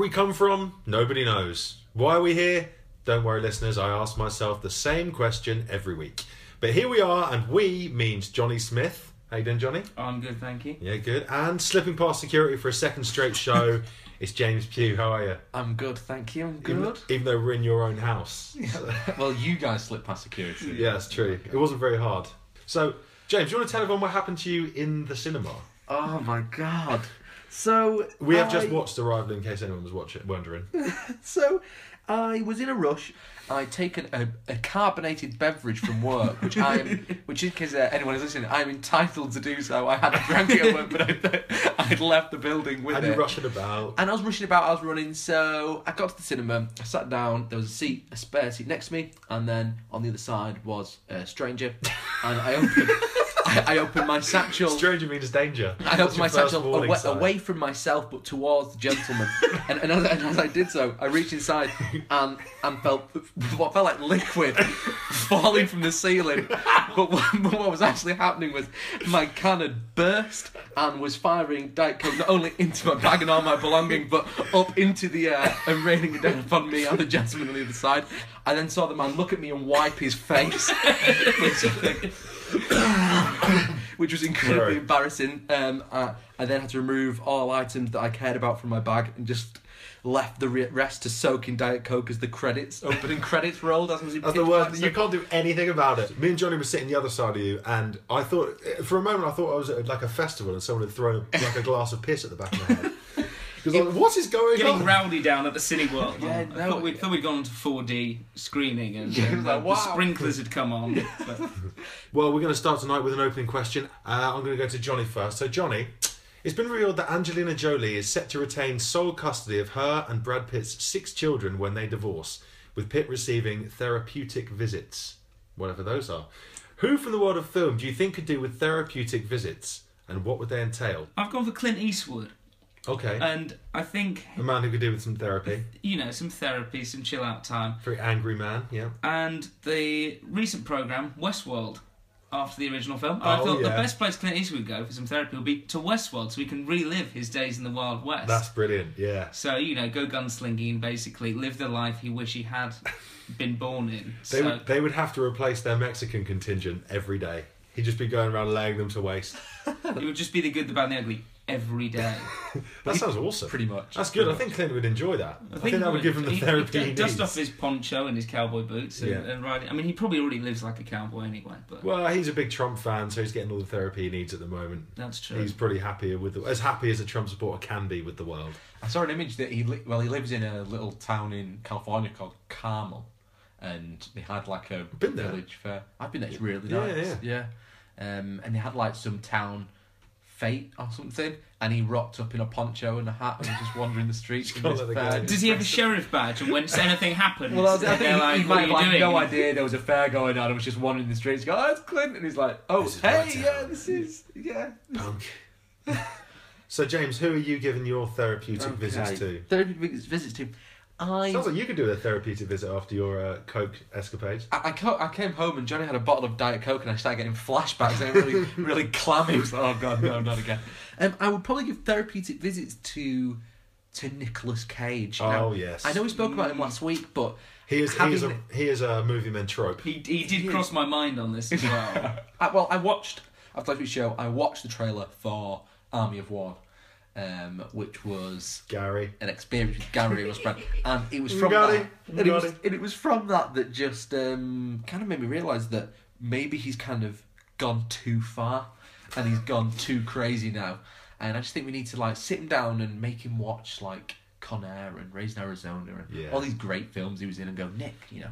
Where we come from? Nobody knows. Why are we here? Don't worry, listeners, I ask myself the same question every week. But here we are, and we means Johnny Smith. How you doing, Johnny? I'm good, thank you. Yeah, good. And slipping past security for a second straight show, it's James Pugh. How are you? I'm good, thank you. I'm good. even though we're in your own house. well, you guys slipped past security. yeah, that's true. It wasn't very hard. So, James, do you want to tell everyone what happened to you in the cinema? Oh my god. So We have I- just watched Arrival in case anyone was watching, wondering. So I was in a rush. I'd taken a, a carbonated beverage from work, which I'm, which in case uh, anyone is listening, I'm entitled to do so. I hadn't drank it at work, but I, I'd left the building with and it. you're rushing about. And I was rushing about, I was running, so I got to the cinema, I sat down, there was a seat, a spare seat next to me, and then on the other side was a stranger. And I opened I, I opened my satchel. Stranger means danger. I opened my satchel away, away from myself, but towards the gentleman. and, and, as, and as I did so, I reached inside and and felt what felt like liquid falling from the ceiling. But what, but what was actually happening was my can had burst and was firing Diet Coke not only into my bag and all my belongings, but up into the air and raining it down upon me and the gentleman on the other side. I then saw the man look at me and wipe his face. which- was incredibly Right. embarrassing. Um, I, I then had to remove all items that I cared about from my bag and just left the re- rest to soak in Diet Coke as the credits, opening credits rolled. As was in That's the worst. You can't do anything about it. Me and Johnny were sitting the other side of you, and I thought, for a moment, I thought I was at like a festival and someone had thrown like a glass of piss at the back of my head. Because like, what is going Getting on? Getting rowdy down at the Cineworld. Yeah, I thought we'd, thought we'd gone to 4D screening and, Yeah, and was the, the sprinklers had come on. But Well, we're going to start tonight with an opening question. Uh, I'm going to go to Johnny first. So, Johnny, it's been revealed that Angelina Jolie is set to retain sole custody of her and Brad Pitt's six children when they divorce, with Pitt receiving therapeutic visits, whatever those are. Who from the world of film do you think could do with therapeutic visits, and what would they entail? I've gone for Clint Eastwood, Okay, and I think a man who could do with some therapy. you know some therapy, some chill out time, Very angry man, yeah. and the recent program Westworld. After the original film, Oh, I thought the best place Clint Eastwood would go for some therapy would be to Westworld, so he can relive his days in the Wild West. That's brilliant, yeah. So you know, go gunslinging, basically live the life he wish he had been born in. They, so would, they would have to replace their Mexican contingent every day. He'd just be going around laying them to waste. it would just be the good, the bad, and the ugly every day. That sounds awesome. pretty much. That's good. I think Clint would enjoy that. I think, he that would give him the He'd- therapy he'd he dust needs. off his poncho and his cowboy boots and, Yeah. and ride. I mean, he probably already lives like a cowboy anyway. But Well, he's a big Trump fan, so he's getting all the therapy he needs at the moment. that's true. He's pretty happy with the, as happy as a Trump supporter can be with the world. I saw an image that he li- well he lives in a little town in California called Carmel, and they had like a Been there. village fair. I've been there. It's really Yeah, nice. Yeah. Um, and they had like some town fete or something, and he rocked up in a poncho and a hat and was just wandering the streets. In this the fair. Does he have a sheriff badge? And when anything happens, Well, I, was, I they're think he, like, he might have like no idea there was a fair going on. and was just wandering the streets. Go, oh, it's Clint, and he's like, oh, This is my hey, town. yeah, this is yeah. Punk. so, James, who are you giving your therapeutic visits to? Therapeutic visits to. I Sounds like you could do a therapeutic visit after your uh, Coke escapade. I, I, co- I came home and Johnny had a bottle of Diet Coke and I started getting flashbacks. and I really, really clammy. I was like, oh god, no, not again. Um, I would probably give therapeutic visits to to Nicolas Cage. Now, Oh, yes. I know we spoke about him last week, but He is, he is, a, he is a movie man trope. He, he did cross my mind on this as well. I, well, I watched after last week's show. I watched the trailer for Army of One, um, which was Gary. an experience with Gary Osborne, and it was from that, and it was, and it was from that that just um, kind of made me realise that maybe he's kind of gone too far, and he's gone too crazy now, and I just think we need to like sit him down and make him watch like Con Air and Raising Arizona and Yeah. all these great films he was in, and go Nick, you know,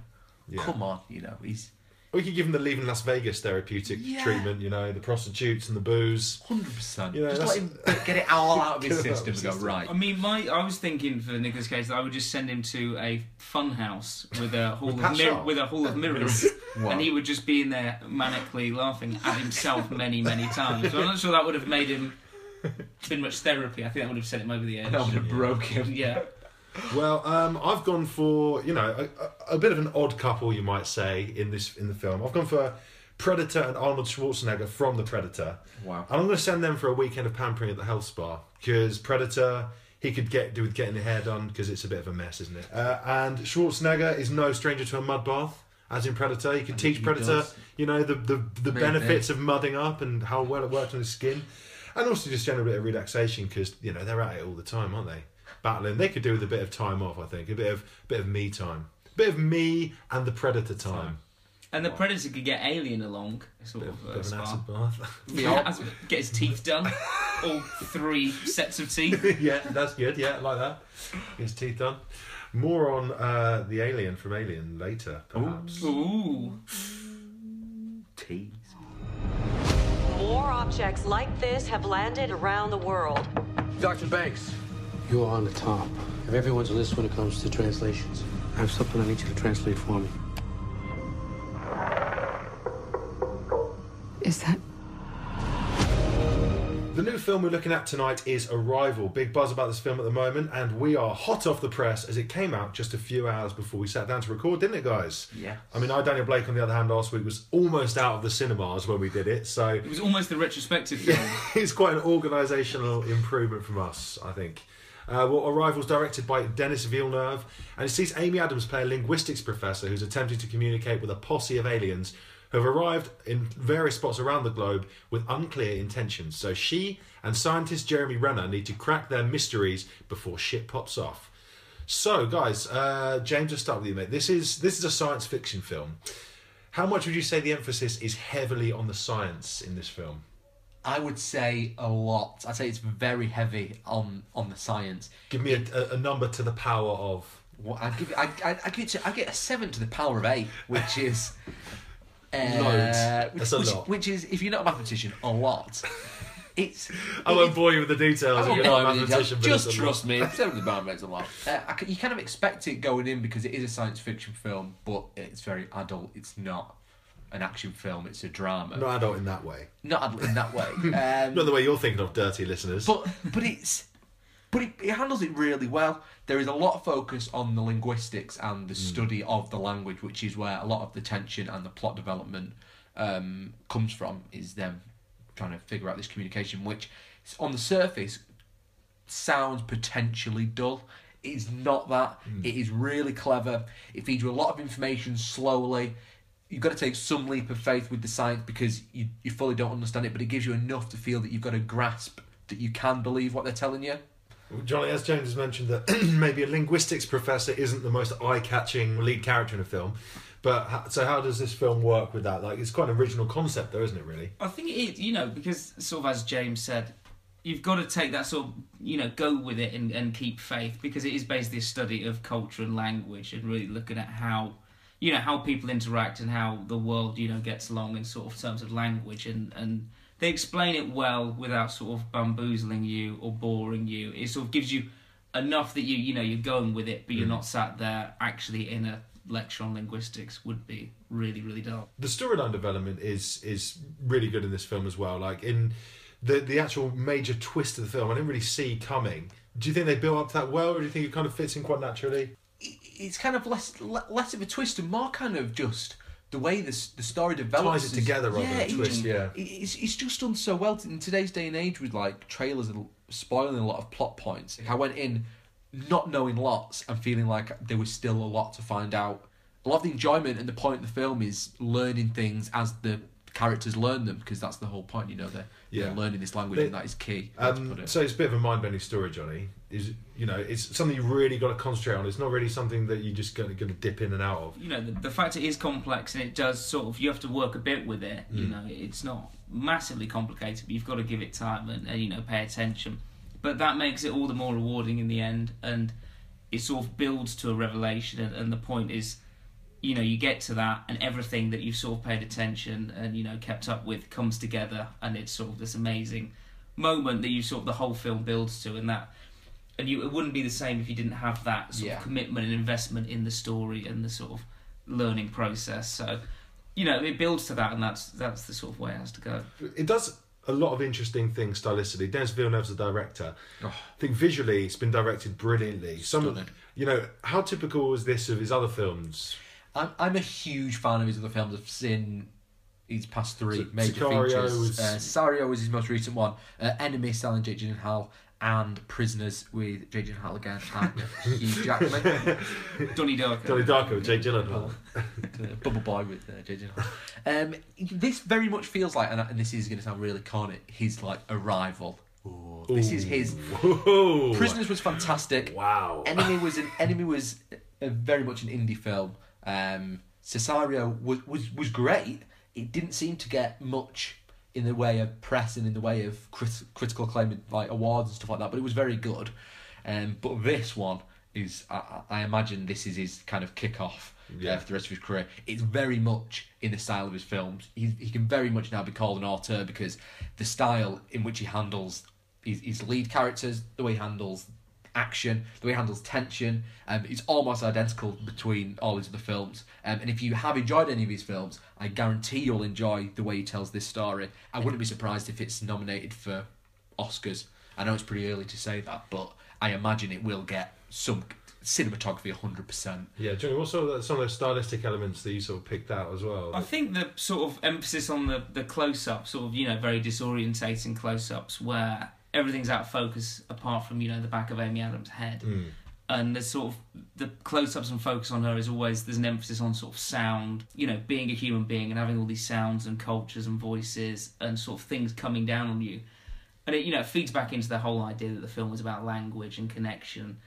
Yeah. come on, you know, he's We could give him the leaving Las Vegas therapeutic Yeah. treatment, you know, the prostitutes and the booze. hundred percent. You know, Just let him get it all out of his Get it out of system and go right. I mean, my I was thinking for Nicolas Cage that I would just send him to a fun house with a hall With of mir- with a hall of mirrors, and he would just be in there manically laughing at himself many many times. So I'm not sure that would have made him been much therapy. I think that would have sent him over the edge. That would have broke him. Yeah, Well, um, I've gone for you know a, a, a bit of an odd couple, you might say, in this in the film. I've gone for Predator and Arnold Schwarzenegger from the Predator, Wow. and I'm going to send them for a weekend of pampering at the health spa because Predator, he could get do with getting the hair done because it's a bit of a mess, isn't it? Uh, and Schwarzenegger is no stranger to a mud bath. As in Predator, he can And teach he Predator, does. you know, the the, the Maybe. benefits of mudding up and how well it works on his skin, and also just general bit of relaxation because you know they're at it all the time, aren't they? Battling, they could do with a bit of time off. I think a bit of bit of me time, a bit of me and the Predator time. And the Predator could get Alien along, sort Bit of, of, uh, bit of an acid bath. Yeah, get his teeth done. All three sets of teeth. yeah, that's good. Yeah, like that. Get His teeth done. More on uh, the alien from Alien later, perhaps. Ooh. Tease. More objects like this have landed around the world. Dr. Banks. You are on the top of everyone's list when it comes to translations. I have something I need you to translate for me. Is that The new film we're looking at tonight is Arrival. Big buzz about this film at the moment, and we are hot off the press as it came out just a few hours before we sat down to record, didn't it, guys? Yeah. I mean, I, Daniel Blake, on the other hand, last week was almost out of the cinemas when we did it, so It was almost the retrospective film. it's quite an organisational improvement from us, I think. Uh, well, Arrival's directed by Denis Villeneuve, and it sees Amy Adams play a linguistics professor who's attempting to communicate with a posse of aliens who have arrived in various spots around the globe with unclear intentions. So she and scientist Jeremy Renner need to crack their mysteries before shit pops off. So, guys, uh, James, I'll start with you, mate. This is this is a science fiction film. How much would you say the emphasis is heavily on the science in this film? I would say a lot. I'd say it's very heavy on on the science. Give me a, a, a number to the power of. What I give, I, I, I give it, to, I get a seven to the power of eight, which is uh, Loads. Which, That's a which, lot. which is, if you're not a mathematician, a lot. It's. I won't bore you with the details. I if won't you're not a bore you with the mathematician, details. Just trust me. Seven to the power of eight's a lot. Uh, I you kind of expect it going in because it is a science fiction film, but it's very adult. It's not an action film. It's a drama. Not adult in that way. Not adult in that way. Um, Not the way you're thinking of, dirty listeners. but but it's but it, it handles it really well. There is a lot of focus on the linguistics and the study of the language, which is where a lot of the tension and the plot development um, comes from. Is them trying to figure out this communication, which on the surface sounds potentially dull. It's not that. It is really clever. It feeds you a lot of information slowly. You've got to take some leap of faith with the science because you, you fully don't understand it, but it gives you enough to feel that you've got a grasp that you can believe what they're telling you. Johnny, as James has mentioned, that maybe a linguistics professor isn't the most eye-catching lead character in a film. But so, how does this film work with that? Like, it's quite an original concept, though, isn't it? Really? I think it is, you know, because sort of as James said, you've got to take that sort of, you know, go with it and, and keep faith because it is basically a study of culture and language and really looking at how, you know, how people interact and how the world, you know, gets along in sort of terms of language and, and they explain it well without sort of bamboozling you or boring you. It sort of gives you enough that you, you know, you're going with it, but you're mm. not sat there actually in a lecture on linguistics would be really, really dull. the storyline development is is really good in this film as well. Like in the the actual major twist of the film, I didn't really see coming. Do you think they built up that well, or do you think it kind of fits in quite naturally? It- It's kind of less less of a twist and more kind of just the way this the story develops. Ties it together rather than a twist, just- yeah. it's it's just done so well in today's day and age with like trailers and spoiling a lot of plot points. Like I went in not knowing lots and feeling like there was still a lot to find out. A lot of the enjoyment and the point of the film is learning things as the characters learn them because that's the whole point. You know, they're, Yeah. they're learning this language They- and that is key. Um, it. so it's a bit of a mind-bending story, Johnny. Is you know, it's something you really got to concentrate on. It's not really something that you're just going to dip in and out of. you know the, the fact it is complex and it does sort of you have to work a bit with it you Mm. know it's not massively complicated but you've got to give it time and, and you know pay attention but that makes it all the more rewarding in the end and it sort of builds to a revelation and, and the point is you know you get to that and everything that you've sort of paid attention and you know kept up with comes together and it's sort of this amazing moment that you sort of the whole film builds to and that and you it wouldn't be the same if you didn't have that sort Yeah. of commitment and investment in the story and the sort of learning process so you know it builds to that and that's that's the sort of way it has to go It does a lot of interesting things stylistically. Denis Villeneuve's the director. Oh. I think visually it's been directed brilliantly. Some, Stunning. you know, how typical is this of his other films? I'm I'm a huge fan of his other films. I've seen He's past three So major Sicario features. was- Uh, Sicario was his most recent one. Uh, Enemy, starring Jake Gyllenhaal, and Prisoners with Jake Gyllenhaal again and Hugh Jackman. Donnie Darko. Donnie Darko with Jake Gyllenhaal. Bubble Boy with uh, Jake Gyllenhaal. Um, this very much feels like, and, and this is going to sound really corny, his like arrival. Ooh, this is his. Whoa. Prisoners was fantastic. Wow. Enemy was an Enemy was a, very much an indie film. Um, Sicario was, was was great. It didn't seem to get much in the way of press and in the way of crit- critical acclaim, like awards and stuff like that. But it was very good. Um, but this one is, I, I I imagine, this is his kind of kick off. Yeah. Uh, for the rest of his career, it's very much in the style of his films. He he can very much now be called an auteur because the style in which he handles his, his lead characters, the way he handles action, the way he handles tension. Um, it's almost identical between all his other films. Um, and if you have enjoyed any of his films, I guarantee you'll enjoy the way he tells this story. I wouldn't be surprised if it's nominated for Oscars. I know it's pretty early to say that, but I imagine it will get some cinematography 100%. Yeah, Johnny, what sort of some of those stylistic elements that you sort of picked out as well? I think the sort of emphasis on the, the close ups, sort of, you know, very disorientating close ups where everything's out of focus apart from, you know, the back of Amy Adams' head. Mm. And there's sort of the close ups and focus on her is always there's an emphasis on sort of sound, you know, being a human being and having all these sounds and cultures and voices and sort of things coming down on you. And it, you know, it feeds back into the whole idea that the film was about language and connection.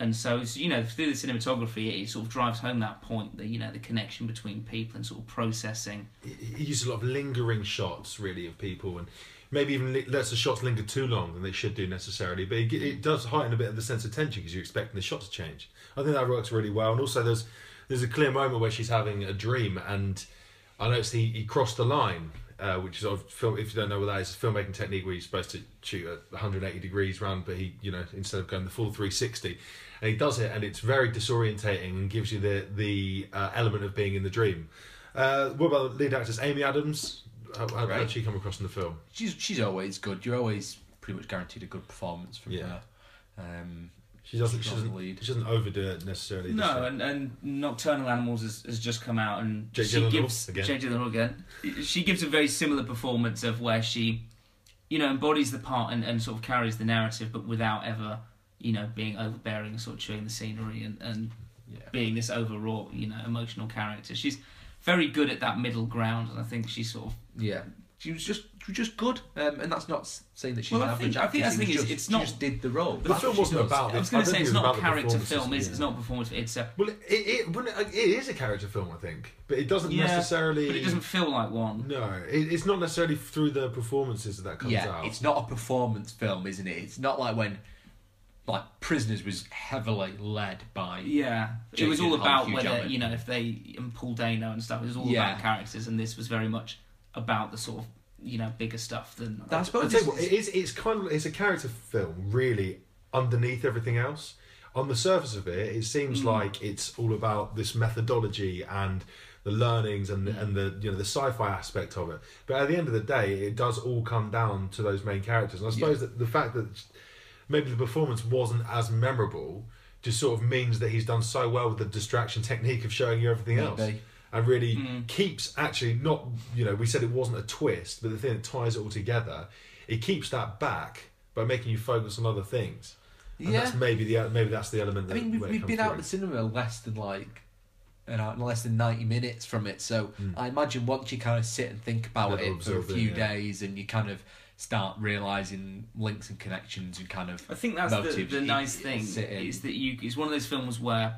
And so, you know, through the cinematography, it sort of drives home that point that, you know, the connection between people and sort of processing he he used a lot of lingering shots, really, of people, and maybe even lets the shots linger too long than they should do necessarily. But it, it does heighten a bit of the sense of tension because you're expecting the shot to change. I think that works really well. And also, there's there's a clear moment where she's having a dream, and I noticed he, he crossed the line. Uh, which is sort of film. If you don't know what that is, filmmaking technique where you're supposed to shoot at 180 degrees round, but he, you know, instead of going the full 360, and he does it, and it's very disorientating and gives you the the uh, element of being in the dream. Uh, what about the lead actress Amy Adams? How, how, how Right. did she come across in the film? She's she's always good. You're always pretty much guaranteed a good performance from Yeah. her. Um, She doesn't. She doesn't. lead. She doesn't overdo it necessarily. No, and, and Nocturnal Animals has, has just come out, and Jake she Gyllenhaal gives again. Jake Gyllenhaal again. She gives a very similar performance of where she, you know, embodies the part and, and sort of carries the narrative, but without ever, you know, being overbearing sort of chewing the scenery and, and Yeah. being this overwrought, you know, emotional character. She's very good at that middle ground, and I think she's sort of yeah, she was just she was just good, um, and that's not saying that she's Well, an I average think- I think actress, that's the thing was is, just- it's she not- just did the role. The That's film wasn't does. about I was going to say it's not a character film. It's, yeah. it's not a performance. It's a Well, it, it, it, it is a character film, I think, but it doesn't yeah, necessarily. but it doesn't feel like one. No, it, it's not necessarily through the performances that that comes yeah, out. it's not a performance film, isn't it? It's not like when like Prisoners was heavily led by Yeah, Jake it was all about Hugh whether Jackman. you know if they and Paul Dano and stuff. It was all Yeah. about characters, and this was very much about the sort of you know bigger stuff than. I I suppose tell you what, is- it is. It's kind of it's a character film, really, underneath everything else. On the surface of it, it seems hmm. like it's all about this methodology and the learnings and hmm. and the you know the sci-fi aspect of it. But at the end of the day, it does all come down to those main characters. And I suppose that the fact that maybe the performance wasn't as memorable just sort of means that he's done so well with the distraction technique of showing you everything else Maybe. and really mm-hmm. keeps actually not you know we said it wasn't a twist but the thing that ties it all together it keeps that back by making you focus on other things and Yeah. that's maybe the maybe that's the element I mean, we've, we've comes been out through. the cinema less than like an hour, less than ninety minutes from it, so mm. I imagine once you kind of sit and think about That'll it for a absorb it, few yeah. days, and you kind of start realizing links and connections and kind of I think that's the, motives, the it- nice thing is that you. It's one of those films where.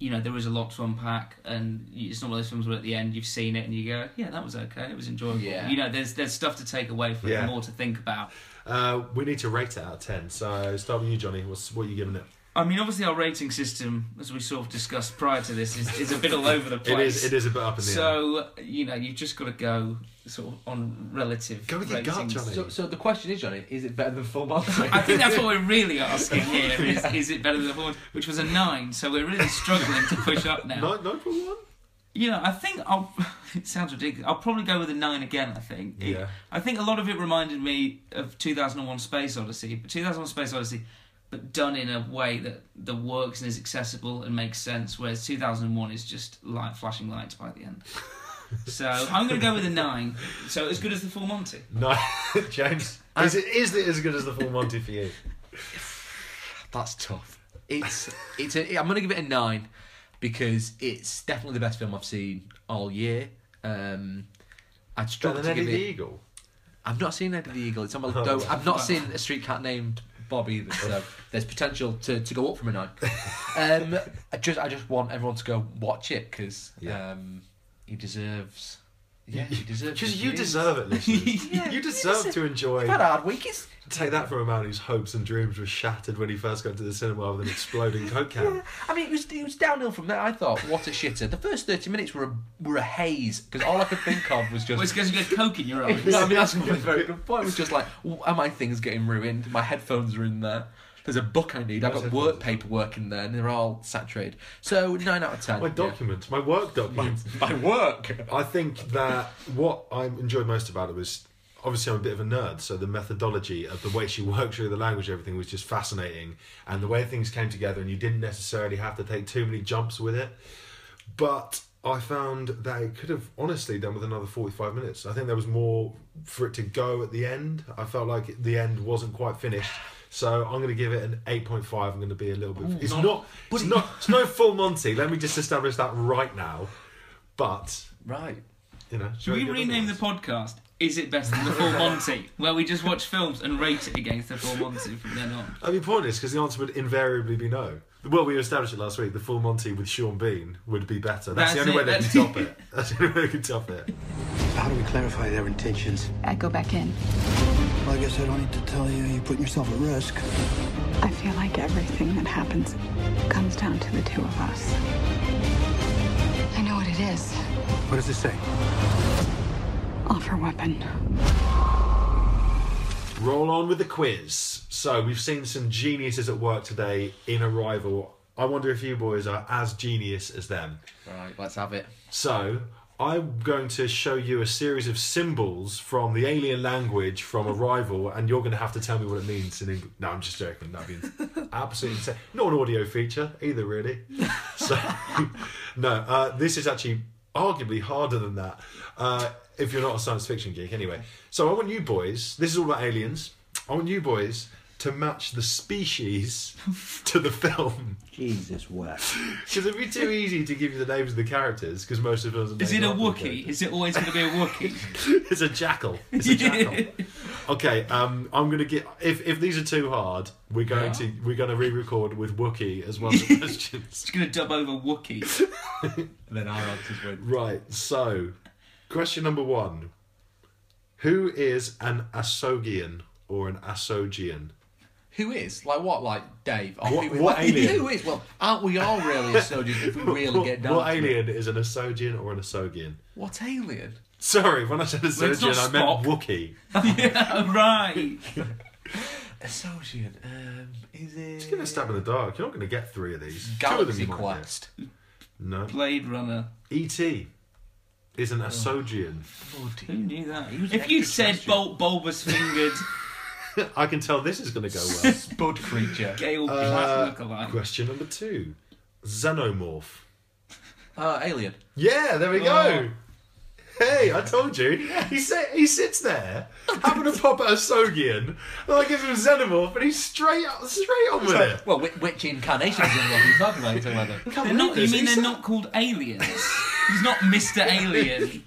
You know there is a lot to unpack, and it's not one of those films where at the end you've seen it and you go, "Yeah, that was okay. It was enjoyable." Yeah. You know, there's there's stuff to take away from it, Yeah. and more to think about. uh, we need to rate it out of 10 so start with you Johnny What's, what are you giving it I mean, obviously, our rating system, as we sort of discussed prior to this, is, is a bit all over the place. is it is a bit up in the air So you know, you've just got to go sort of on relative. Go with your gut. Johnny. So, so the question is, Johnny, is it better than Full Monty? I think that's what we're really asking here: is, is it better than the one, which was a nine? So we're really struggling to push up now. nine, nine point one You know, I think I'll. It sounds ridiculous. I'll probably go with a nine again. I think. It- Yeah. I think a lot of it reminded me of 2001: Space Odyssey, but 2001: Space Odyssey, but done in a way that that works and is accessible and makes sense. Whereas 2001 is just light flashing lights by the end. So I'm going to go with a nine. So as good as the full Monty. No, James. Is it is it as good as the full Monty for you? That's tough. It's it's. A, I'm gonna give it a nine because it's definitely the best film I've seen all year. Um, I'd Better struggle than to Eddie give the it. Eagle. I've not seen Eddie the Eagle. It's on my. Oh. though I've not seen a street cat named Either. So there's potential to, to go up from a nine. Um, I just I just want everyone to go watch it because Yeah. um, he deserves. Yeah, he deserves. Because you deserve it, listeners. Yeah, you deserve listen, to enjoy. I've had a hard week. It's Take that from a man whose hopes and dreams were shattered when he first got to the cinema with an exploding coke can. I mean, it was it was downhill from there. I thought, what a shitter. The first thirty minutes were a, were a haze because all I could think of was just. Well, it's because you got coke in your eyes. No, I mean that's a very good point. It was just like, w- are my things getting ruined? My headphones are in there. There's a book I need. I've got work paperwork in there, and they're all saturated. So nine out of ten. My yeah. documents, my work documents. My work. I think that what I enjoyed most about it was obviously I'm a bit of a nerd, so the methodology of the way she worked through the language, everything was just fascinating, and the way things came together, and you didn't necessarily have to take too many jumps with it. But I found that it could have honestly done with another 45 minutes. I think there was more for it to go at the end. I felt like the end wasn't quite finished. So I'm going to give it an 8.5. I'm going to be a little bit. it's not. It's not. It's no full Monty. Let me just establish that right now. But Right. you know, Should we rename the podcast? Is it better than the full Monty, where we just watch films and rate it against the full Monty from then on? I mean, pointless because the answer would invariably be no. Well, we established it last week. The full Monty with Sean Bean would be better. That's, That's the only it, way they that's- can top it. That's the only way they can top it. How do we clarify their intentions? I go back in. Well, I guess I don't need to tell you you're putting yourself at risk. I feel like everything that happens comes down to the two of us. I know what it is. What does it say? Offer weapon. Roll on with the quiz. So we've seen some geniuses at work today in Arrival. I wonder if you boys are as genius as them. Right. Let's have it. So I'm going to show you a series of symbols from the alien language from Arrival, and you're going to have to tell me what it means in English. No, I'm just joking. That'd be absolutely insane. Not an audio feature either, really. So no, uh, this is actually arguably harder than that. Uh, if you're not a science fiction geek, anyway. So I want you boys. This is all about aliens. I want you boys to match the species to the film. Jesus, Wes. Because it'd be too easy to give you the names of the characters because most of us. Is it a Wookiee? Is it always going to be a Wookiee? it's a jackal. It's a jackal. okay, um, I'm gonna get if if these are too hard, we're going to we're going to re-record with Wookiee as one of the questions. It's going to dub over Wookiee. And then our answers win. right. So, question number one: Who is an Asogian or an Asogian? Who is like what? Like Dave? Or What- who, what alien? Who is? Well, aren't we all really soldiers if we really get down? what to it? alien is an Asogian or an Asogian? What alien? Sorry, when I said Well, Asogian, I meant Spock. Wookiee. yeah, right. Associate. Um, is it? Just give it a stab in the dark. You're not going to get three of these. Two of them Galaxy you might get. Quest. No. Blade Runner. E.T. is an Asogian. Who knew that? He was an If you said extraterrestrial. bul- bulbous fingered I can tell this is going to go well. Spud creature. Gale Uh, Black question number two. Xenomorph. Uh, alien. Yeah, there we Oh. go. Hey, I told you. He sa- he sits there having a pop at a Sogian, and I give him Xenomorph, and he's straight up, straight on with it. Well, which, which incarnation is it? What are you talking about? You're talking about the- They're not, you mean He they're sa- not called aliens? He's not Mr. Alien.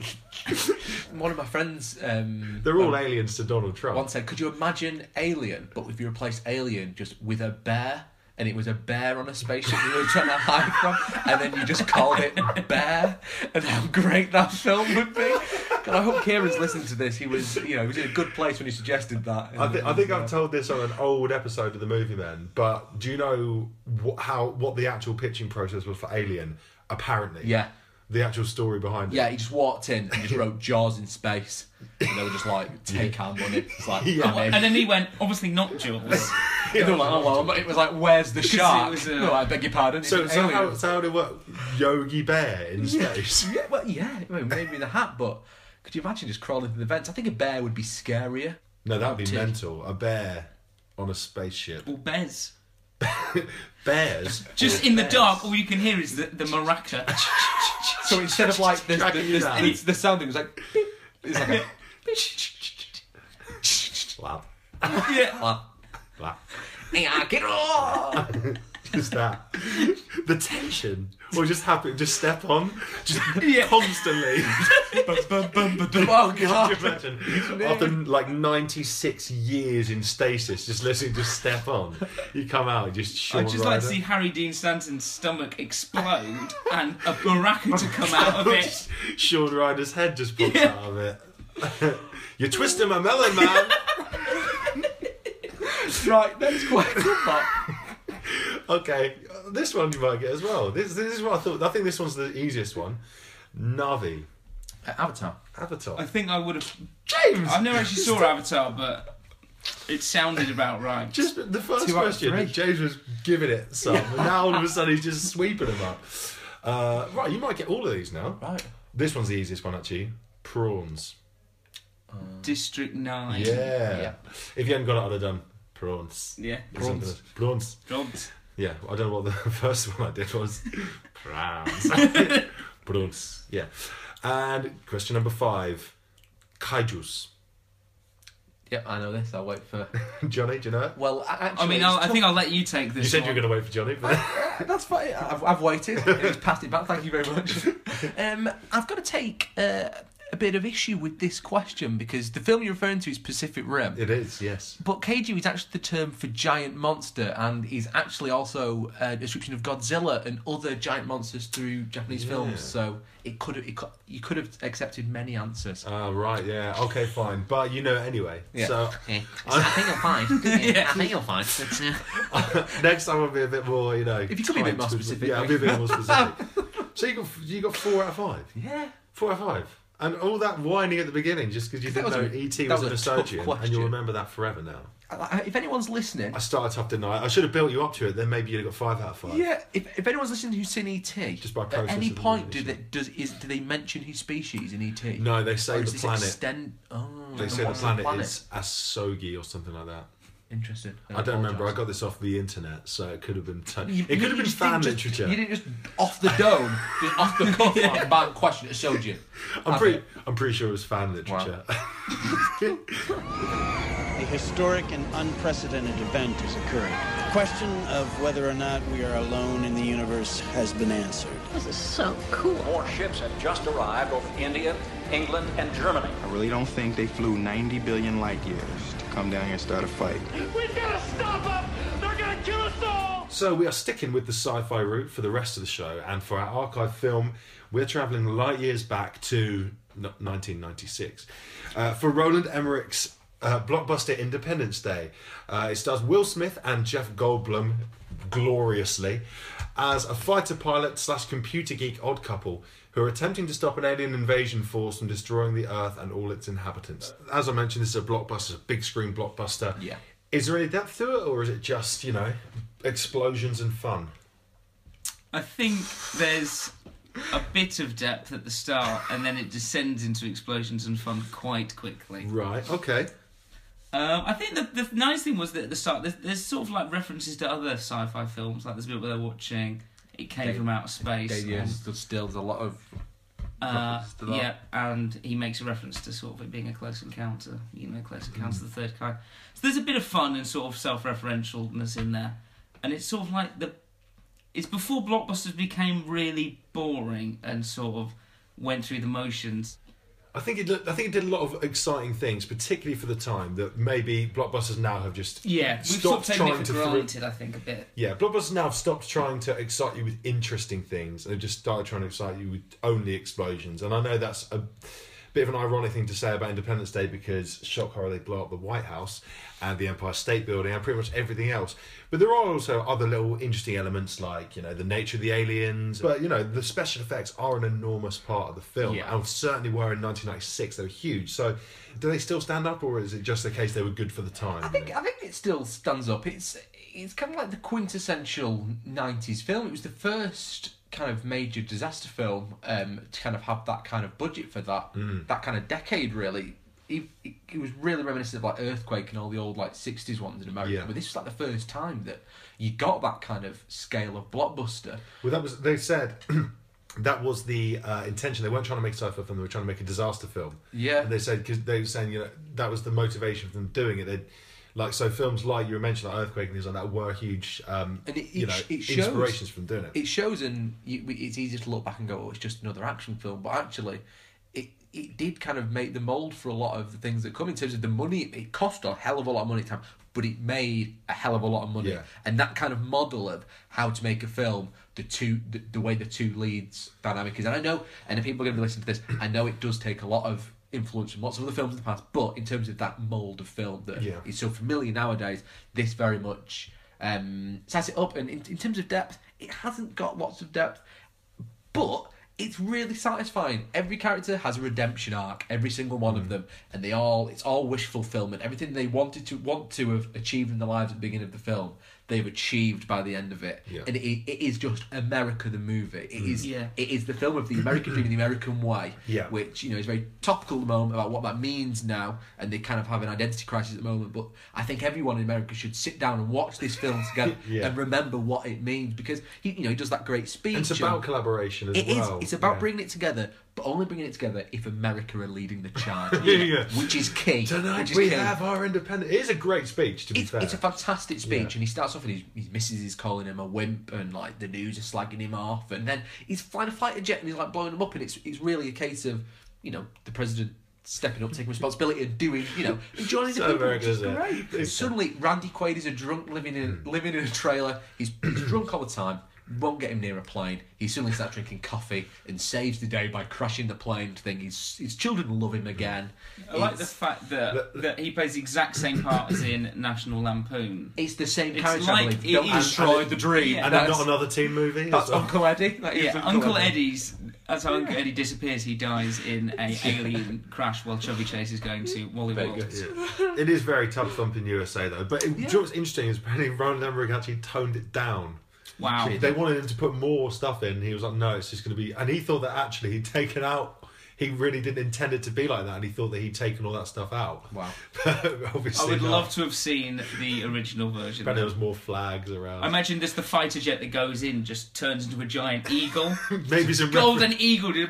One of my friends. Um, They're all um, aliens to Donald Trump. One said, "Could you imagine Alien, but if you replace Alien just with a bear, and it was a bear on a spaceship you were trying to hide from, and then you just called it Bear, and how great that film would be." And I hope Kieran's listening to this. He was, you know, he was in a good place when he suggested that. I, th- I think I've told this on an old episode of the Movie Men, but do you know what, how what the actual pitching process was for Alien? Apparently, Yeah. The actual story behind it. Yeah, he just walked in and just wrote Jaws in space. And they were just like, take our money. It's like, Yeah. I'm in. And then he went, obviously not Jaws. They were like, oh, well, but it was like, where's the shark? was, uh, no, I beg your pardon. it's So, an so alien. how, so how did it work? Yogi Bear in space. Yeah, well, yeah, well, maybe the hat, but could you imagine just crawling through the vents? I think a bear would be scarier. No, that would be mental. A bear on a spaceship. Or Bez. Bears. Just in the dark, all you can hear is the, the maraca. So instead of like the the, Tracking you the, down. the, the sound, it was like it's like a, Slap. Yeah. like, Slap. Yeah, get off! Just that. The tension. Or just happen, just step on, just Yeah. constantly. Oh Could you god! imagine? After like 96 years in stasis, just listening to step on, you come out and just I'd just like to Ryder. see Harry Dean Stanton's stomach explode and a baraka to come out of it. Shaun Ryder's head just pops Yeah. out of it. You're twisting my melon, man. right, next question. Okay, uh, this one you might get as well. This, this is what I thought. I think this one's the easiest one. Na'vi. uh, Avatar. Avatar. I think I would have. James! I've never actually saw Avatar, but it sounded about right. Just the first Two question. James was giving it some, and now all of a sudden he's just sweeping them up. Uh, right, you might get all of these now. Right. This one's the easiest one actually. Prawns. District Nine. Yeah. Yeah. If you hadn't got it, I'd have done prawns. Yeah. Prawns. Prawns. Prawns. Yeah, I don't know what the first one I did was. Prawns. prawns. Yeah. And question number five. Kaijus. Yep, I know this. I'll wait for. Johnny, do you know it? Well, actually, I mean, I'll, I think I'll let you take this. You said one. you were going to wait for Johnny, but That's fine. I've, I've waited. It's passed it back. Thank you very much. Um, I've got to take uh, a bit of issue with this question because the film you're referring to is Pacific Rim. it is, yes. But kaiju is actually the term for giant monster and is actually also a description of Godzilla and other giant monsters through Japanese Yeah. films. So it could have, it could, you could have accepted many answers. Ah, right, yeah. Okay, fine. But you know anyway. Yeah. So I think you'll fine. Yeah. I think you'll find. But, uh, next time I'll be a bit more, you know. If you could be a bit more specific, Yeah, I'll be a bit more specific. so you got you got four out of five. yeah. Four out of five. And all that whining at the beginning just because you didn't know a- E.T. was, was an a tough and you'll remember that forever now. I- I- If anyone's listening, I started off, didn't I? I should have built you up to it, then maybe you'd have got five out of five. Yeah, if, if anyone's listening who's seen ET, Just by at process any point do they does is do they mention his species in ET? No, they say the planet. Extend, oh, They say the what's planet, is Asogi or something like that. Interesting. I don't remember. I got this off the internet, so it could have been. T- You- it could you have been fan just- literature. You didn't just off the dome, just off the cuff, like, bang question. It showed you. I'm pretty. I'm pretty sure it was fan literature. A historic and unprecedented event has occurred. The question of whether or not we are alone in the universe has been answered. This is so cool. More ships have just arrived over India, England, and Germany. I really don't think they flew 90 billion light years to come down here and start a fight. We've gotta stop them! They're gonna kill us all! So we are sticking with the sci-fi route for the rest of the show, and for our archive film, we're travelling light years back to 1996 uh, for Roland Emmerich's uh, blockbuster Independence Day. Uh, it stars Will Smith and Jeff Goldblum gloriously as a fighter pilot slash computer geek odd couple who are attempting to stop an alien invasion force from destroying the Earth and all its inhabitants. As I mentioned, this is a blockbuster, a big screen blockbuster. Yeah. Is there any depth to it, or is it just you know explosions and fun? I think there's a bit of depth at the start, and then it descends into explosions and fun quite quickly. Right. Okay. Um, I think the, the nice thing was that at the start, there's, there's sort of like references to other sci-fi films. Like there's a bit where they're watching "It Came Day- from Outer Space." Day and, years stood still. There's a lot of uh, references to that. yeah, and he makes a reference to sort of it being a close encounter. You know, close encounter of the third kind. So there's a bit of fun and sort of self-referentialness in there, and it's sort of like the. It's before blockbusters became really boring and sort of went through the motions. I think it. I think it did a lot of exciting things, particularly for the time that maybe blockbusters now have just Yeah, we've stopped taken trying it to for thrill- granted. I think a bit. Yeah, blockbusters now have stopped trying to excite you with interesting things and have just started trying to excite you with only explosions. And I know that's a bit of an ironic thing to say about Independence Day because shock horror they blow up the White House and the Empire State Building and pretty much everything else. But there are also other little interesting elements like you know the nature of the aliens. But you know the special effects are an enormous part of the film Yeah. and certainly were in 1996. They were huge. So do they still stand up, or is it just the case they were good for the time? I think I think it still stands up. It's it's kind of like the quintessential '90s film. It was the first kind of major disaster film um, to kind of have that kind of budget for that that kind of decade. Really, it was really reminiscent of like Earthquake and all the old like '60s ones in America. Yeah. But this was like the first time that you got that kind of scale of blockbuster. Well, that was they said that was the uh, intention. They weren't trying to make a sci-fi film; they were trying to make a disaster film. Yeah. and they said because they were saying you know that was the motivation for them doing it. They like so films like you mentioned, like Earthquake and things like that, were huge. Um, And it, you know, it shows, inspirations from doing it. It shows, and you, it's easy to look back and go, "Oh, it's just another action film," but actually, it it did kind of make the mold for a lot of the things that come in terms of the money. It cost a hell of a lot of money time, but it made a hell of a lot of money. Yeah. And that kind of model of how to make a film, the two, the, the way the two leads dynamic is, and I know, and if people are going to be listening to this, I know it does take a lot of influence from lots of other films in the past, but in terms of that mold of film that Yeah. is so familiar nowadays, this very much um, sets it up. And in, in terms of depth, it hasn't got lots of depth, but it's really satisfying. Every character has a redemption arc, every single one Mm. of them, and they all it's all wish fulfillment. Everything they wanted to want to have achieved in their lives at the beginning of the film, they've achieved by the end of it. Yeah. And it, it is just America the movie. It is mm. Yeah. it is the film of the American dream, the American way. Yeah. Which you know is very topical at the moment about what that means now, and they kind of have an identity crisis at the moment. But I think everyone in America should sit down and watch this film together Yeah. and remember what it means because he you know he does that great speech. And it's about collaboration as it is. well. It's about Yeah. bringing it together, but only bringing it together if America are leading the charge. Yeah, yeah. Which is key. Tonight is we key. have our independence. It is a great speech, to be It's, fair. it's a fantastic speech, Yeah. and he starts off and his, his missus is calling him a wimp, and like the news is slagging him off, and then he's flying a fighter jet and he's like blowing him up, and it's it's really a case of you know the president stepping up, taking responsibility, and doing you know enjoying the So people, which American, is isn't it? great. It's- Suddenly, Randy Quaid is a drunk living in hmm. living in a trailer. He's, he's drunk all the time. Won't get him near a plane. He suddenly starts drinking coffee and saves the day by crashing the plane thing. His his children love him again. I like the fact that that he plays the exact same part as in National Lampoon. It's the same It's character. I like- believe. it Don't is- destroy the dream. Yeah. and That's- not another teen movie. That's well. Uncle Eddie. That is Yeah, Uncle Eddie's. That's how Uncle Eddie disappears. He dies in a alien crash while Chevy Chase is going to Wally World. Yeah. It is very tough thumping USA though. But it, do you know what's interesting is apparently Roland Emmerich actually toned it down. Wow. They wanted him to put more stuff in. He was like, no, it's just going to be. And he thought that actually he'd taken out. He really didn't intend it to be like that, and he thought that he'd taken all that stuff out. Wow. But I would not. love to have seen the original version. Apparently, there was more flags around. I imagine this the fighter jet that goes in just turns into a giant eagle. Maybe some golden eagle to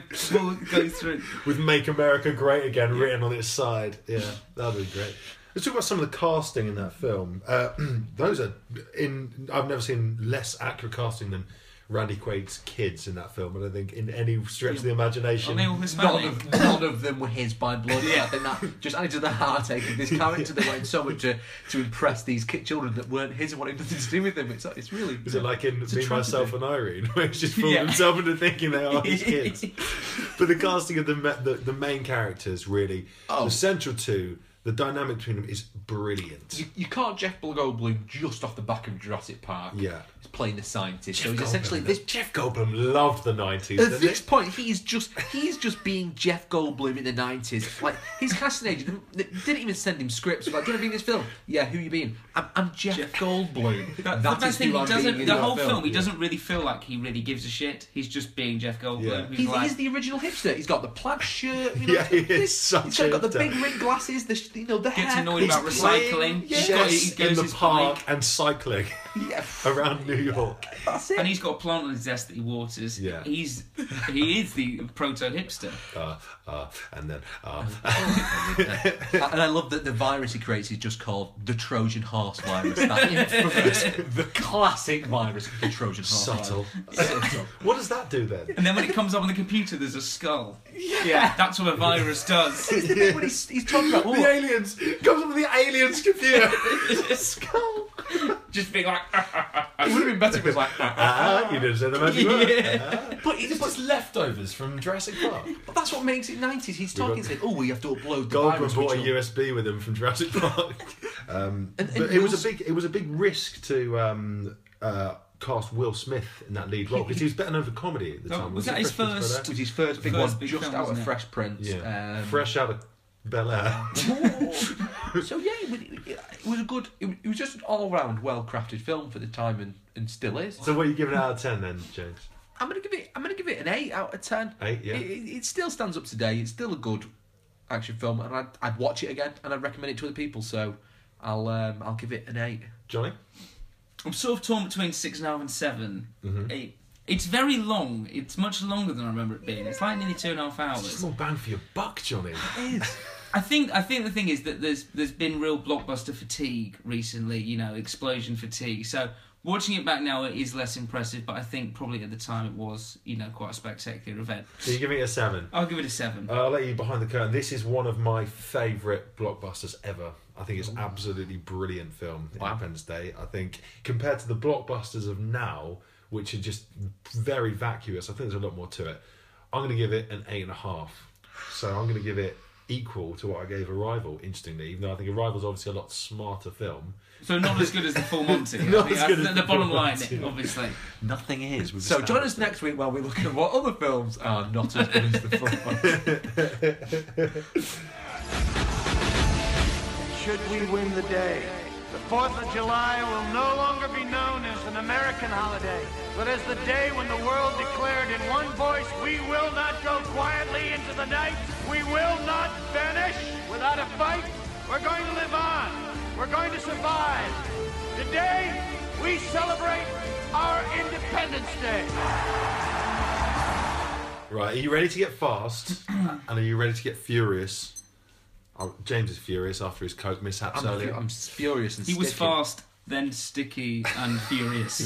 go through. with "Make America Great Again" written on its side. Yeah, that'd be great. Let's talk about some of the casting in that film. Uh, those are in. I've never seen less accurate casting than Randy Quaid's kids in that film. And I think in any stretch of the imagination, Are they all None of, none of them were his by blood. Yeah. I think that just added to the heartache of this character. They went so much to, to impress these kid children that weren't his and wanted nothing to do with him. It's, it's really. Is it like in Me, Myself, and Irene, where he's just fooled Yeah. himself into thinking they are his kids? but the casting of the, the the main characters really, Oh. the central two, the dynamic between them is brilliant. You, you can't Jeff Goldblum just off the back of Jurassic Park. Yeah. He's playing the scientist. so Jeff he's essentially this. Jeff Goldblum loved the nineties. At this point, he's just he's just being Jeff Goldblum in the nineties. Like his casting agent they didn't even send him scripts. Like, do you want to be in this film? Yeah, who you being? I'm, I'm Jeff, Goldblum. That, That the best thing, who he I'm being doesn't. in The whole film, he yeah. doesn't really feel like he really gives a shit. He's just being Jeff Goldblum. Yeah. He's He's, like, he's the original hipster. He's got the plaid shirt. You know, Yeah, he is this- such He's a got the big rim glasses. The sh- you know the gets annoyed about recycling. Yeah. He's got, he goes in the park bike, and cycling Yeah, around New York. that's it. and he's got a plant on his desk that he waters. Yeah. He's he is the proto hipster. Uh, uh, and then uh, and I love that the virus he creates is just called the Trojan horse virus. That infamous, the classic virus, the Trojan horse. subtle. Virus. Subtle. What does that do then? And then when it comes up on the computer, there's a skull. Yeah, that's what a virus does. It's the bit when he's, he's talking about The oh, aliens comes up with the aliens computer. skull. Just being like, it would have been better if it was like. Ah, you didn't say the magic word. Yeah. But it's, It's just leftovers from Jurassic Park. but that's what makes it nineties. He's talking, got- saying, "Oh, we have to upload the Goldblum virus." brought a which will- USB with him from Jurassic Park. um, And- and but it was Will's- a big, it was a big risk to um, uh, cast Will Smith in that lead role because he was better known for comedy at the Oh, time. was wasn't that his Fresh Prince of first- Bel-Air? was his first big First one, big just film, out of wasn't it? Fresh Prince. Yeah, Um, fresh out of Bel Air. so yeah, it, was- it was a good. It, it was just an all-round, well-crafted film for the time, and, and still is. so, what are you giving it out of ten then, James? I'm gonna give it. I'm gonna give it an eight out of ten. Eight, yeah. It, it, it still stands up today. It's still a good action film, and I'd, I'd watch it again, and I'd recommend it to other people. So, I'll um, I'll give it an eight. Johnny? I'm sort of torn between six and a half and 7 Mm-hmm. It, It's very long. It's much longer than I remember it being. It's like nearly two and a half hours. It's more bang for your buck, Johnny. I think I think the thing is that there's there's been real blockbuster fatigue recently. You know, explosion fatigue. So watching it back now, it is less impressive. But I think probably at the time it was you know quite a spectacular event. So you give it a seven. I'll give it a seven. Uh, I'll let you behind the curtain. This is one of my favourite blockbusters ever. I think it's absolutely brilliant film. Independence Day. I think compared to the blockbusters of now, which are just very vacuous, I think there's a lot more to it. I'm going to give it an eight and a half. So I'm going to give it equal to what I gave Arrival. Interestingly, even though I think Arrival's obviously a lot smarter film. So not as good as the Full Monty. Not think as good the, as the the bottom Full line, Monty. obviously. Nothing is. So join us next week while we look at what other films are not as good as the Full Monty. Should we win the day, the 4th of July will no longer be known as an American holiday, but as the day when the world declared in one voice, we will not go quietly into the night, we will not vanish without a fight, we're going to live on, we're going to survive. Today, we celebrate our Independence Day. Right, are you ready to get fast? and are you ready to get furious? Oh, James is furious after his coke mishaps I'm, earlier. I'm furious and He was sticky. fast, then sticky and furious.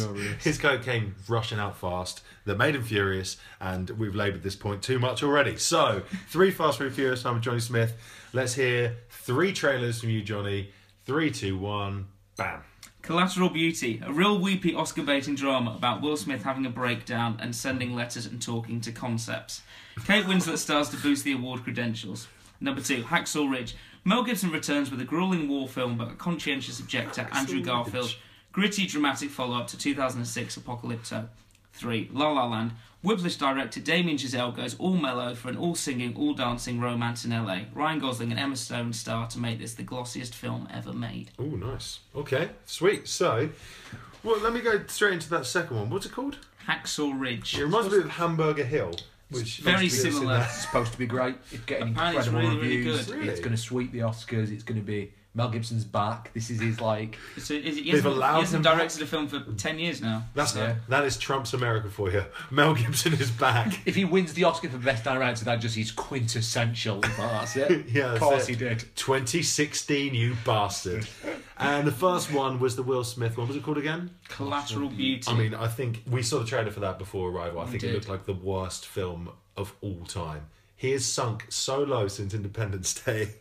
His coke came rushing out fast that made him furious, and we've laboured this point too much already. So, three Fast, three Furious. I'm Johnny Smith. Let's hear three trailers from you, Johnny. Three, two, one, bam. Collateral Beauty, a real weepy Oscar baiting drama about Will Smith having a breakdown and sending letters and talking to concepts. Kate Winslet stars to boost the award credentials. Number two, Hacksaw Ridge. Mel Gibson returns with a grueling war film about a conscientious objector, Andrew Garfield. Gritty, dramatic follow up to 2006 Apocalypto. Three, La La Land. Whiplash director Damien Chazelle goes all mellow for an all singing, all dancing romance in LA. Ryan Gosling and Emma Stone star to make this the glossiest film ever made. Oh, nice. Okay, sweet. So, well, let me go straight into that second one. What's it called? Hacksaw Ridge. It reminds me of Hamburger Hill, which very supposed to be similar. in It's supposed to be great. It's getting Apparently incredible really, really reviews. good. Really? It's going to sweep the Oscars. It's going to be Mel Gibson's back. This is his like. So is it, he They've hasn't, allowed he hasn't him directed a film for 10 years now. That's Yeah. that is Trump's America for you. Mel Gibson is back. If he wins the Oscar for best director, that just is quintessential. That's it. Yeah, of that's course it. he did. 2016, you bastard. and the first one was the Will Smith. What was it called again? Collateral Beauty. I mean, I think we saw the trailer for that before Arrival. I We think it looked like the worst film of all time. He has sunk so low since Independence Day.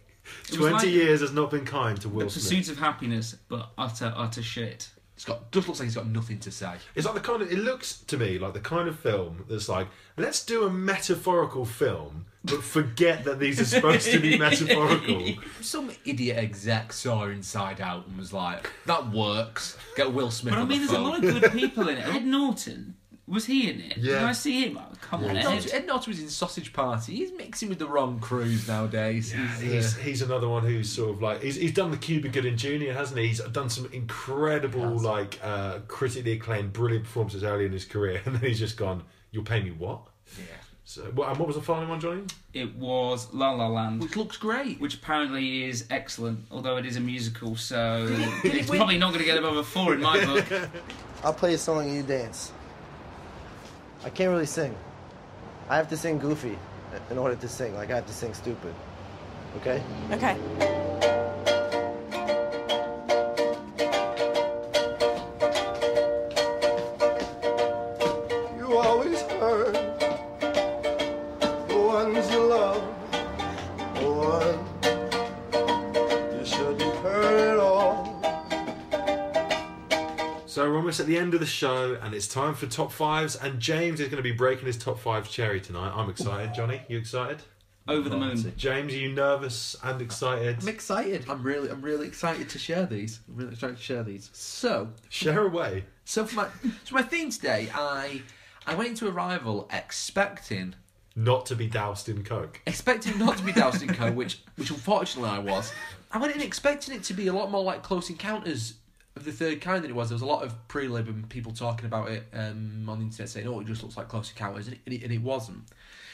It was 20 like years has not been kind to the Will Smith. Pursuit of Happiness, but utter, utter shit. It's got just looks like he's got nothing to say. It's like the kind of. It looks to me like the kind of film that's like, let's do a metaphorical film, but forget that these are supposed to be metaphorical. Some idiot exec saw Inside Out and was like, "That works. Get Will Smith." But I mean, the there's a lot of good people in it. Ed Norton, was he in it? Did Yeah. I see him? Oh, come on, Ed Ed. Norton, Ed Norton was in Sausage Party. He's mixing with the wrong crews nowadays. He's, He's, uh, he's another one who's sort of like he's, he's done the Cuba Gooding Jr. hasn't he? He's done some incredible like uh, critically acclaimed, brilliant performances early in his career, and then he's just gone. You'll pay me what? yeah. So, what, and what was the final one, Johnny? It was La La Land. Which looks great. Which apparently is excellent, although it is a musical, so it's probably not going to get above a four in my book. I'll play a song and you dance. I can't really sing. I have to sing goofy in order to sing. Like I have to sing stupid. Okay? Okay. The end of the show, and it's time for top fives. And James is going to be breaking his top five cherry tonight. I'm excited. Johnny, you excited? Over the moon. James, are you nervous and excited? I'm excited. I'm really, I'm really excited to share these. I'm really excited to share these. So, Share away. so for my, so my theme today, I, I went into Arrival expecting, Not to be doused in coke. expecting not to be doused in coke, which, which unfortunately I was. I went in expecting it to be a lot more like Close Encounters of the Third Kind that it was. There was a lot of pre-lib and people talking about it um, on the internet saying, "Oh, it just looks like Close Encounters," and it, and it, wasn't.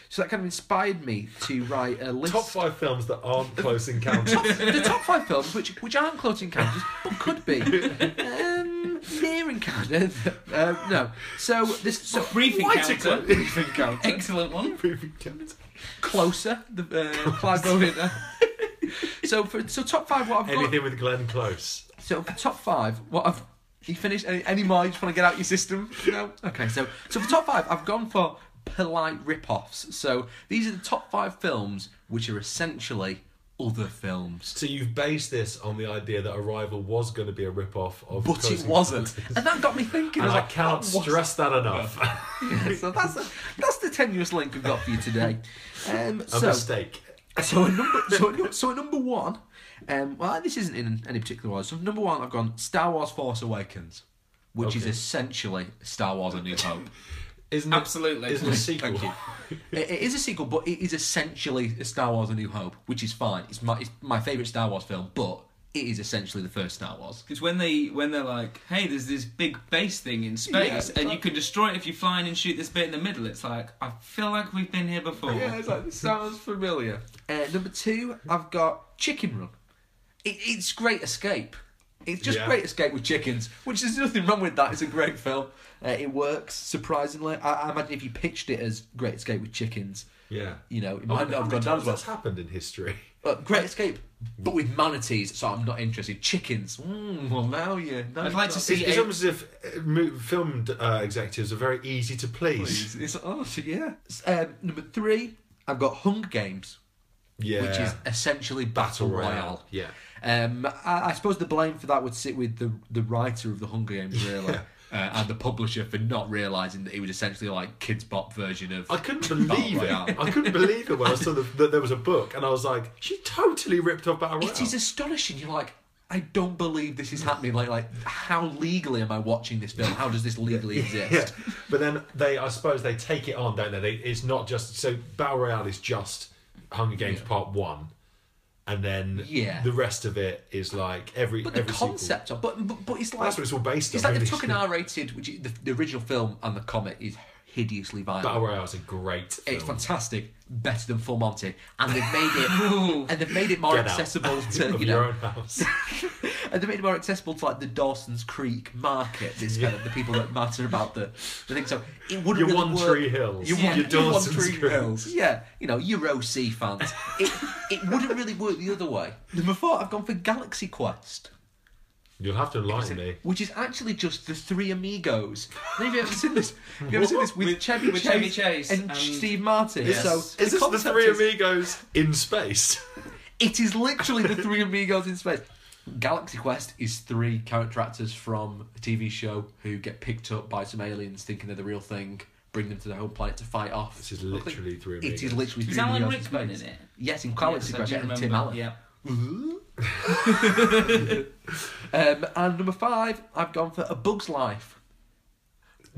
So that kind of inspired me to write a list. Top five films that aren't close encounters. the top five films which which aren't close encounters but could be um, near encounters. uh, no. So this so brief Quite a encounter. brief encounter. Excellent one. Closer. The uh, Clive Owen. so for so top five, what I've got. Anything with Glenn Close. So for top five, what I've you finished any, any more? You just want to get out your system? No. Okay. So so for top five, I've gone for polite rip-offs. So these are the top five films which are essentially other films. So you've based this on the idea that Arrival was going to be a rip-off of But Close it wasn't, and that got me thinking. And I like, cannot that stress that enough. Yeah, so that's that's the tenuous link we've got for you today. Um, A so, mistake. So at number so at, so at number one, um, well this isn't in any particular order. So number one, I've gone Star Wars: Force Awakens, which is Okay. essentially Star Wars: A New Hope. Isn't Absolutely. Isn't it a sequel? Thank you. it, it is a sequel, but it is essentially a Star Wars: A New Hope, which is fine. It's my it's my favorite Star Wars film, but it is essentially the first Star Wars. Because when they when they're like, hey, there's this big base thing in space, Yeah, it's and you can destroy it if you fly in and shoot this bit in the middle. It's like I feel like we've been here before. Yeah, it's like, this sounds familiar. Uh, number two, I've got Chicken Run. It, it's Great Escape. It's just Yeah. Great Escape with chickens, which there's nothing wrong with that. It's a great film. Uh, it works surprisingly. I, I imagine if you pitched it as Great Escape with chickens, Yeah. you know, it Oh, might not how have gone down times as well. That's happened in history. But Great Escape, but with manatees, so I'm not interested. Chickens, mm, well now you. Now I'd like got- to see It's, it's a- almost as if uh, mo- film uh, executives are very easy to please. It's, oh yeah. Um, number three, I've got Hunger Games. Yeah. which is essentially Battle, Battle Royale. Royale, yeah. Um, I, I suppose the blame for that would sit with the the writer of the Hunger Games, really, Yeah. Uh, and the publisher for not realizing that it was essentially like kids' bop version of. I couldn't believe it. I couldn't believe it when I saw the, that there was a book, and I was like, "She totally ripped off Battle Royale." It is astonishing. You're like, I don't believe this is happening. Like, like how legally am I watching this film? How does this legally exist? Yeah, but then they, I suppose, they take it on, don't they? they it's not just so Battle Royale is just Hunger Games Part One, and then Yeah. the rest of it is like every. But the every sequel. concept of, but, but but it's like That's what it's all based It's on, like they took an? R-rated, which is, the, the original film and the comic is hideously violent. Battle Royale is a great. Film. It's fantastic, better than Full Monty, and they've made it and they've made it more Get out accessible to of you your know, own house. and they've made it more accessible to like the Dawson's Creek market. This kind of the people that matter about the the thing. So it wouldn't Your really One work. Tree Hills. Your, Yeah. one, Your Dawson's Tree Creek. Hills. Yeah, you know your OC fans. It it wouldn't really work the other way. Number four, I've gone for Galaxy Quest. You'll have to enlighten me. Which is actually just the three amigos. Have you ever seen this? Have you ever seen this with, With- Chevy, with Chase Chevy Chase and, and- Steve Martin? Yes. So Is this the concept Three is- Amigos in space? It is literally the three amigos in space. Galaxy Quest is three character actors from a TV show who get picked up by some aliens thinking they're the real thing, bring them to their home planet to fight off. This is literally Three Amigos. is literally Is three Alan amigos Rickman space. in it? Yes, in Galaxy Yes, Quest do and Tim Allen. yeah. Um, and number five, I've gone for A Bug's Life,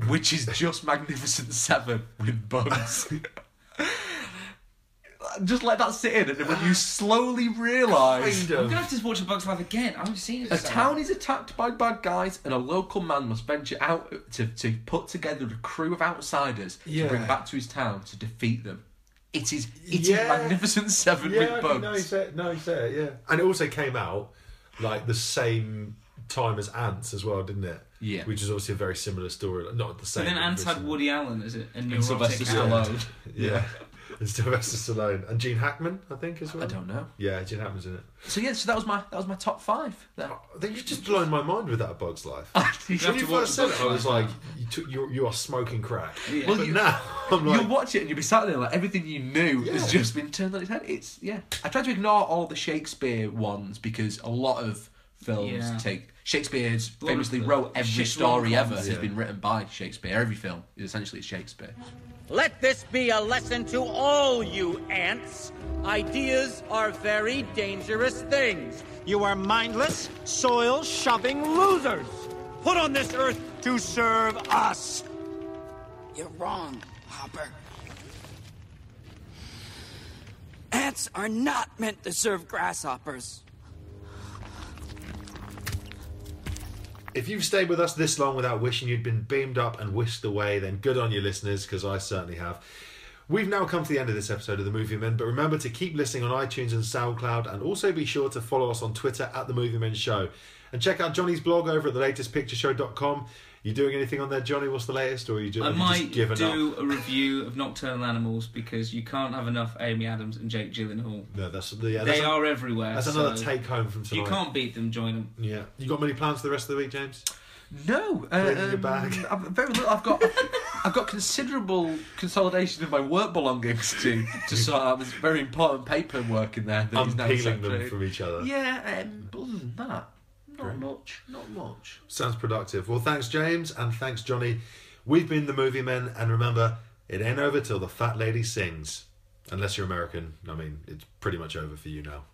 which is just Magnificent Seven with bugs. just let that sit in, and then when you slowly realise. Kind I'm gonna have to watch A Bug's Life again. I haven't seen it. A so- town is attacked by bad guys, and a local man must venture out to, to put together a crew of outsiders Yeah. to bring back to his town to defeat them. It is it is Yeah. Magnificent Seven Yeah, with bugs. no, he said, no, he said, it, yeah. And it also came out like the same time as Antz as well, didn't it? Yeah. Which is obviously a very similar story. Not the same. But then Antz had. Woody Allen is it? a And Sylvester neurotic Stallone. Yeah. And Sylvester Stallone and Gene Hackman, I think as well. I don't know. Yeah, Gene Hackman's in it. So yeah, so that was my that was my top five. There. I think you've just blown my mind with that A Bug's Life. You when you to watch first said it, I was like, you, took, you, you are smoking crack. Yeah. But Well, you- now, I'm like, You'll watch it and you'll be sat there like everything you knew has just been turned on its head. It's yeah. I tried to ignore all the Shakespeare ones because a lot of films Yeah. take Shakespeare's A lot of famously wrote every story ever rom-coms. has been written by Shakespeare. Every film is essentially Shakespeare. Let this be a lesson to all you ants. Ideas are very dangerous things. You are mindless, soil shoving losers. Put on this earth to serve us. You're wrong, Hopper. Ants are not meant to serve grasshoppers. If you've stayed with us this long without wishing you'd been beamed up and whisked away, then good on you, listeners, because I certainly have. We've now come to the end of this episode of The Movie Men, but remember to keep listening on iTunes and SoundCloud, and also be sure to follow us on Twitter at The Movie Men Show. And check out Johnny's blog over at thelatestpictureshow.com. You doing anything on there, Johnny? What's the latest, or are you, ju- I have you might just given do up? a review of Nocturnal Animals because you can't have enough Amy Adams and Jake Gyllenhaal. No, that's the. Yeah, they a- are everywhere. That's another so take home from tonight. you can't beat them, join them. Yeah. You got many plans for the rest of the week, James? No, uh, Put your um, bag. I've very little. I've got I've got considerable consolidation of my work belongings to to sort out. There's very important paperwork in there. That is now Unpeeling them from each other. Yeah, um, but other than that, not Great. much. Not much. Sounds productive. Well, thanks, James, and thanks, Johnny. We've been the Movie Men, and remember, it ain't over till the fat lady sings. Unless you're American. I mean, it's pretty much over for you now.